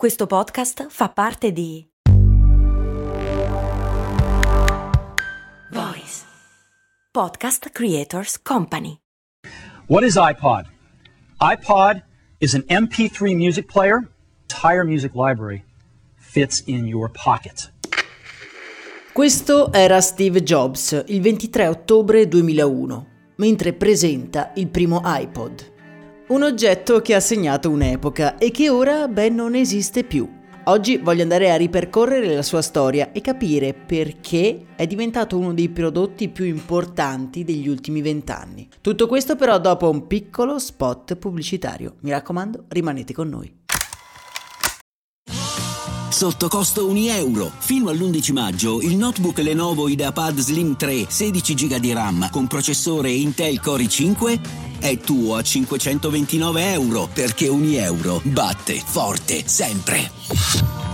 Questo podcast fa parte di Voice Podcast Creators Company. What is iPod? iPod is an MP3 music player. Entire music library fits in your pocket. Questo era Steve Jobs il 23 ottobre 2001, mentre presenta il primo iPod. Un oggetto che ha segnato un'epoca e che ora, beh, non esiste più. Oggi voglio andare a ripercorrere la sua storia e capire perché è diventato uno dei prodotti più importanti degli ultimi vent'anni. Tutto questo però dopo un piccolo spot pubblicitario. Mi raccomando, rimanete con noi. Sotto costo 1 euro. Fino all'11 maggio il notebook Lenovo IdeaPad Slim 3 16 GB di RAM con processore Intel Core i5 è tuo a 529 euro perché ogni euro batte forte sempre.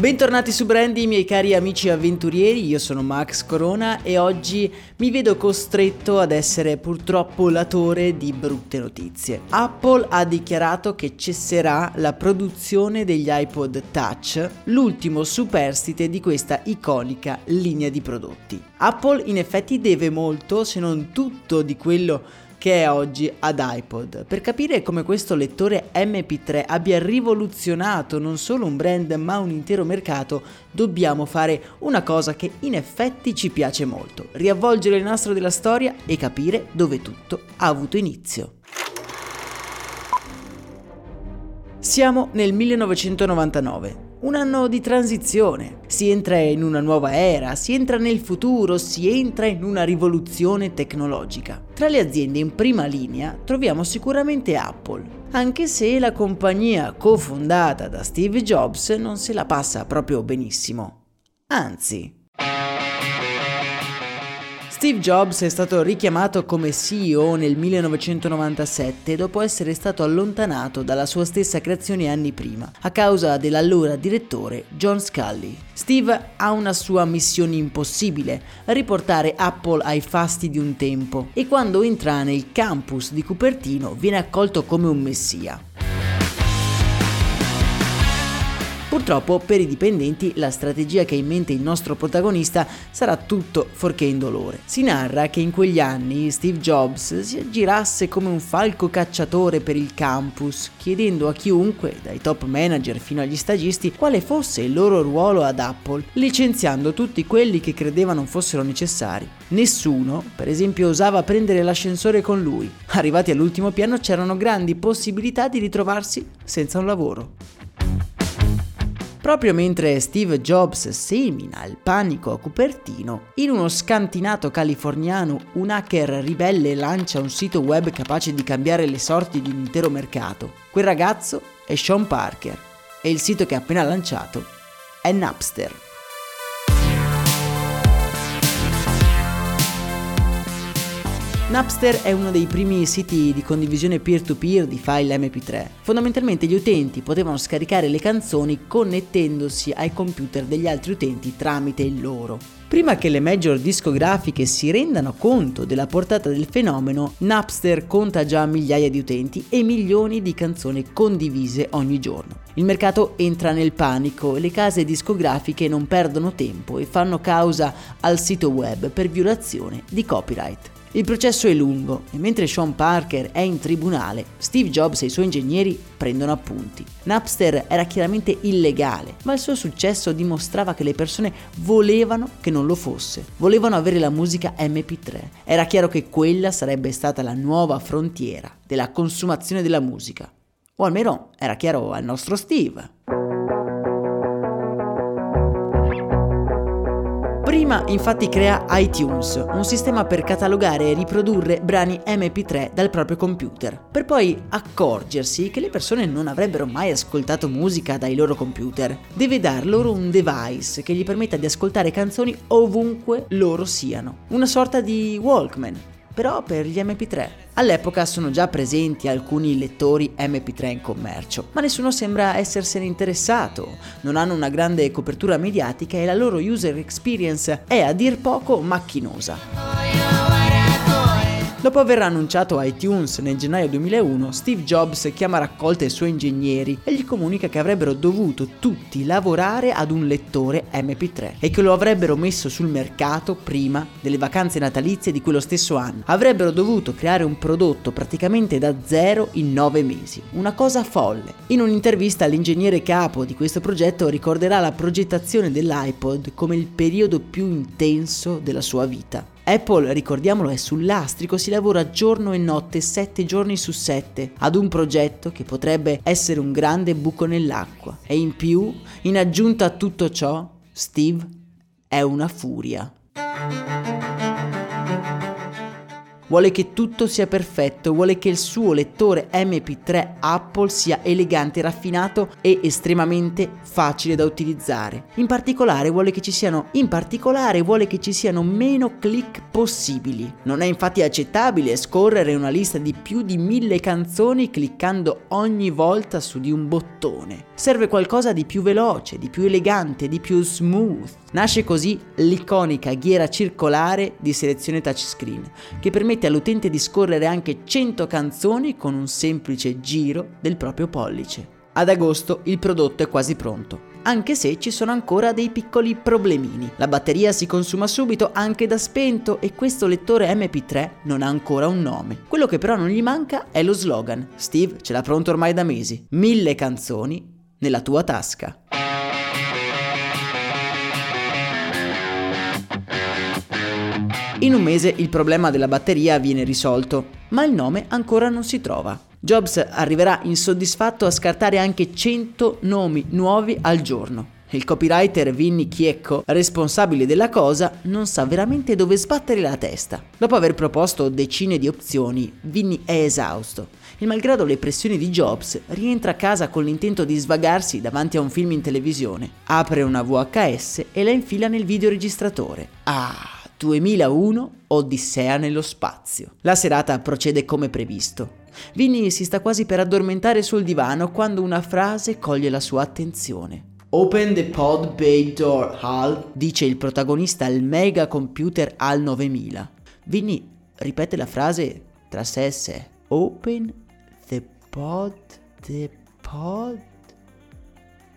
Bentornati su Brandy, miei cari amici avventurieri, io sono Max Corona e oggi mi vedo costretto ad essere purtroppo latore di brutte notizie. Apple ha dichiarato che cesserà la produzione degli iPod Touch, l'ultimo superstite di questa iconica linea di prodotti. Apple in effetti deve molto, se non tutto, di quello che è oggi ad iPod. Per capire come questo lettore MP3 abbia rivoluzionato non solo un brand ma un intero mercato, dobbiamo fare una cosa che in effetti ci piace molto, riavvolgere il nastro della storia e capire dove tutto ha avuto inizio. Siamo nel 1999 un anno di transizione. Si entra in una nuova era, si entra nel futuro, si entra in una rivoluzione tecnologica. Tra le aziende in prima linea troviamo sicuramente Apple, anche se la compagnia cofondata da Steve Jobs non se la passa proprio benissimo. Anzi, Steve Jobs è stato richiamato come CEO nel 1997 dopo essere stato allontanato dalla sua stessa creazione anni prima, a causa dell'allora direttore John Scully. Steve ha una sua missione impossibile, riportare Apple ai fasti di un tempo, e quando entra nel campus di Cupertino viene accolto come un messia. Purtroppo per i dipendenti la strategia che ha in mente il nostro protagonista sarà tutto fuorché indolore. Si narra che in quegli anni Steve Jobs si aggirasse come un falco cacciatore per il campus, chiedendo a chiunque, dai top manager fino agli stagisti, quale fosse il loro ruolo ad Apple, licenziando tutti quelli che credevano fossero necessari. Nessuno, per esempio, osava prendere l'ascensore con lui. Arrivati all'ultimo piano c'erano grandi possibilità di ritrovarsi senza un lavoro. Proprio mentre Steve Jobs semina il panico a Cupertino, in uno scantinato californiano un hacker ribelle lancia un sito web capace di cambiare le sorti di un intero mercato. Quel ragazzo è Sean Parker e il sito che ha appena lanciato è Napster. Napster è uno dei primi siti di condivisione peer-to-peer di file MP3. Fondamentalmente gli utenti potevano scaricare le canzoni connettendosi ai computer degli altri utenti tramite il loro. Prima che le major discografiche si rendano conto della portata del fenomeno, Napster conta già migliaia di utenti e milioni di canzoni condivise ogni giorno. Il mercato entra nel panico e le case discografiche non perdono tempo e fanno causa al sito web per violazione di copyright. Il processo è lungo e mentre Sean Parker è in tribunale, Steve Jobs e i suoi ingegneri prendono appunti. Napster era chiaramente illegale, ma il suo successo dimostrava che le persone volevano che non lo fosse, volevano avere la musica MP3. Era chiaro che quella sarebbe stata la nuova frontiera della consumazione della musica. O almeno era chiaro al nostro Steve. Prima infatti crea iTunes, un sistema per catalogare e riprodurre brani MP3 dal proprio computer, per poi accorgersi che le persone non avrebbero mai ascoltato musica dai loro computer. Deve dar loro un device che gli permetta di ascoltare canzoni ovunque loro siano, una sorta di Walkman, però per gli MP3. All'epoca sono già presenti alcuni lettori MP3 in commercio, ma nessuno sembra essersene interessato, non hanno una grande copertura mediatica e la loro user experience è a dir poco macchinosa. Dopo aver annunciato iTunes nel gennaio 2001, Steve Jobs chiama a raccolta i suoi ingegneri e gli comunica che avrebbero dovuto tutti lavorare ad un lettore MP3 e che lo avrebbero messo sul mercato prima delle vacanze natalizie di quello stesso anno. Avrebbero dovuto creare un prodotto praticamente da zero in nove mesi, una cosa folle. In un'intervista l'ingegnere capo di questo progetto ricorderà la progettazione dell'iPod come il periodo più intenso della sua vita. Apple, ricordiamolo, è sul lastrico, si lavora giorno e notte, 7 giorni su 7, ad un progetto che potrebbe essere un grande buco nell'acqua. E in più, in aggiunta a tutto ciò, Steve è una furia. Vuole che tutto sia perfetto, vuole che il suo lettore MP3 Apple sia elegante, raffinato e estremamente facile da utilizzare. In particolare vuole che ci siano, in particolare vuole che ci siano meno click possibili. Non è infatti accettabile scorrere una lista di più di mille canzoni cliccando ogni volta su di un bottone. Serve qualcosa di più veloce, di più elegante, di più smooth. Nasce così l'iconica ghiera circolare di selezione touchscreen, che permette all'utente di scorrere anche 100 canzoni con un semplice giro del proprio pollice. Ad agosto il prodotto è quasi pronto, anche se ci sono ancora dei piccoli problemini. La batteria si consuma subito anche da spento e questo lettore MP3 non ha ancora un nome. Quello che però non gli manca è lo slogan. Steve ce l'ha pronto ormai da mesi. Mille canzoni nella tua tasca. In un mese il problema della batteria viene risolto, ma il nome ancora non si trova. Jobs arriverà insoddisfatto a scartare anche 100 nomi nuovi al giorno. Il copywriter Vinny Chiecco, responsabile della cosa, non sa veramente dove sbattere la testa. Dopo aver proposto decine di opzioni, Vinny è esausto e malgrado le pressioni di Jobs rientra a casa con l'intento di svagarsi davanti a un film in televisione. Apre una VHS e la infila nel videoregistratore. Ah! 2001 Odissea nello spazio. La serata procede come previsto. Vinny si sta quasi per addormentare sul divano quando una frase coglie la sua attenzione. Open the pod bay door, HAL, dice il protagonista al mega computer HAL 9000. Vinny ripete la frase tra sé e sé. Open the pod, the pod,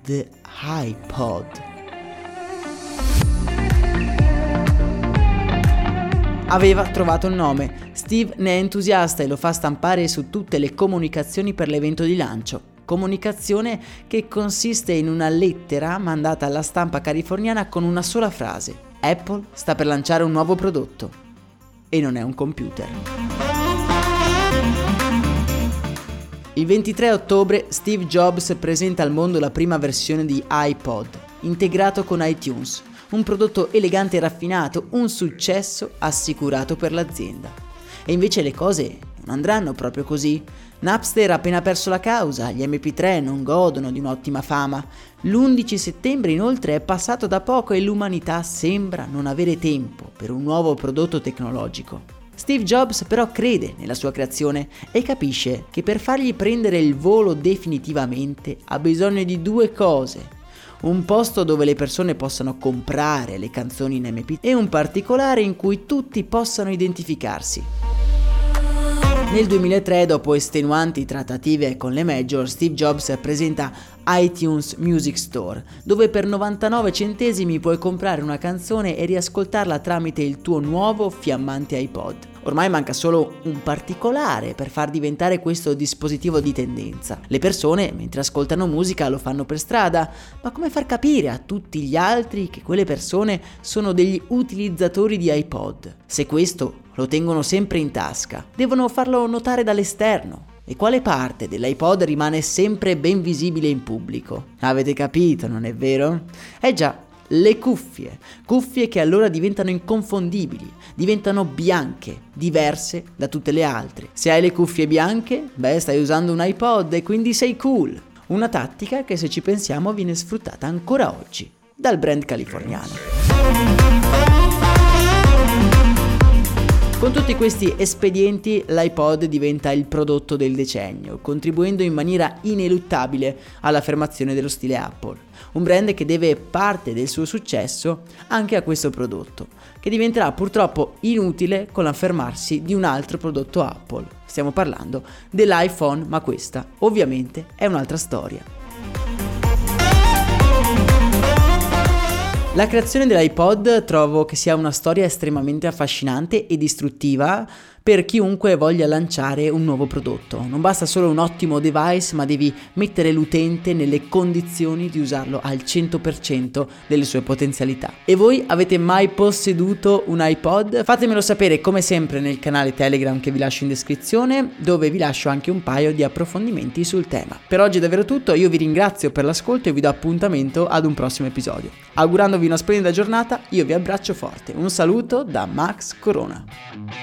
the iPod. Aveva trovato il nome. Steve ne è entusiasta e lo fa stampare su tutte le comunicazioni per l'evento di lancio. Comunicazione che consiste in una lettera mandata alla stampa californiana con una sola frase. Apple sta per lanciare un nuovo prodotto. E non è un computer. Il 23 ottobre Steve Jobs presenta al mondo la prima versione di iPod, integrato con iTunes un prodotto elegante e raffinato, un successo assicurato per l'azienda. E invece le cose non andranno proprio così. Napster ha appena perso la causa, gli MP3 non godono di un'ottima fama. L'11 settembre inoltre è passato da poco e l'umanità sembra non avere tempo per un nuovo prodotto tecnologico. Steve Jobs però crede nella sua creazione e capisce che per fargli prendere il volo definitivamente ha bisogno di due cose un posto dove le persone possano comprare le canzoni in MP e un particolare in cui tutti possano identificarsi. Nel 2003, dopo estenuanti trattative con le major, Steve Jobs presenta iTunes Music Store, dove per 99 centesimi puoi comprare una canzone e riascoltarla tramite il tuo nuovo fiammante iPod. Ormai manca solo un particolare per far diventare questo dispositivo di tendenza. Le persone, mentre ascoltano musica, lo fanno per strada, ma come far capire a tutti gli altri che quelle persone sono degli utilizzatori di iPod? Se questo lo tengono sempre in tasca, devono farlo notare dall'esterno, e quale parte dell'iPod rimane sempre ben visibile in pubblico. Avete capito, non è vero? Eh già, le cuffie, cuffie che allora diventano inconfondibili, diventano bianche, diverse da tutte le altre. Se hai le cuffie bianche, beh, stai usando un iPod e quindi sei cool. Una tattica che se ci pensiamo viene sfruttata ancora oggi dal brand californiano. Con tutti questi espedienti l'iPod diventa il prodotto del decennio, contribuendo in maniera ineluttabile all'affermazione dello stile Apple. un brand che deve parte del suo successo anche a questo prodotto, che diventerà purtroppo inutile con l'affermarsi di un altro prodotto Apple. Stiamo parlando dell'iPhone, ma questa ovviamente è un'altra storia. La creazione dell'iPod trovo che sia una storia estremamente affascinante e distruttiva per chiunque voglia lanciare un nuovo prodotto. Non basta solo un ottimo device, ma devi mettere l'utente nelle condizioni di usarlo al 100% delle sue potenzialità. E voi avete mai posseduto un iPod? Fatemelo sapere come sempre nel canale Telegram che vi lascio in descrizione, dove vi lascio anche un paio di approfondimenti sul tema. Per oggi è davvero tutto, io vi ringrazio per l'ascolto e vi do appuntamento ad un prossimo episodio. Augurandovi una splendida giornata, io vi abbraccio forte. Un saluto da Max Corona.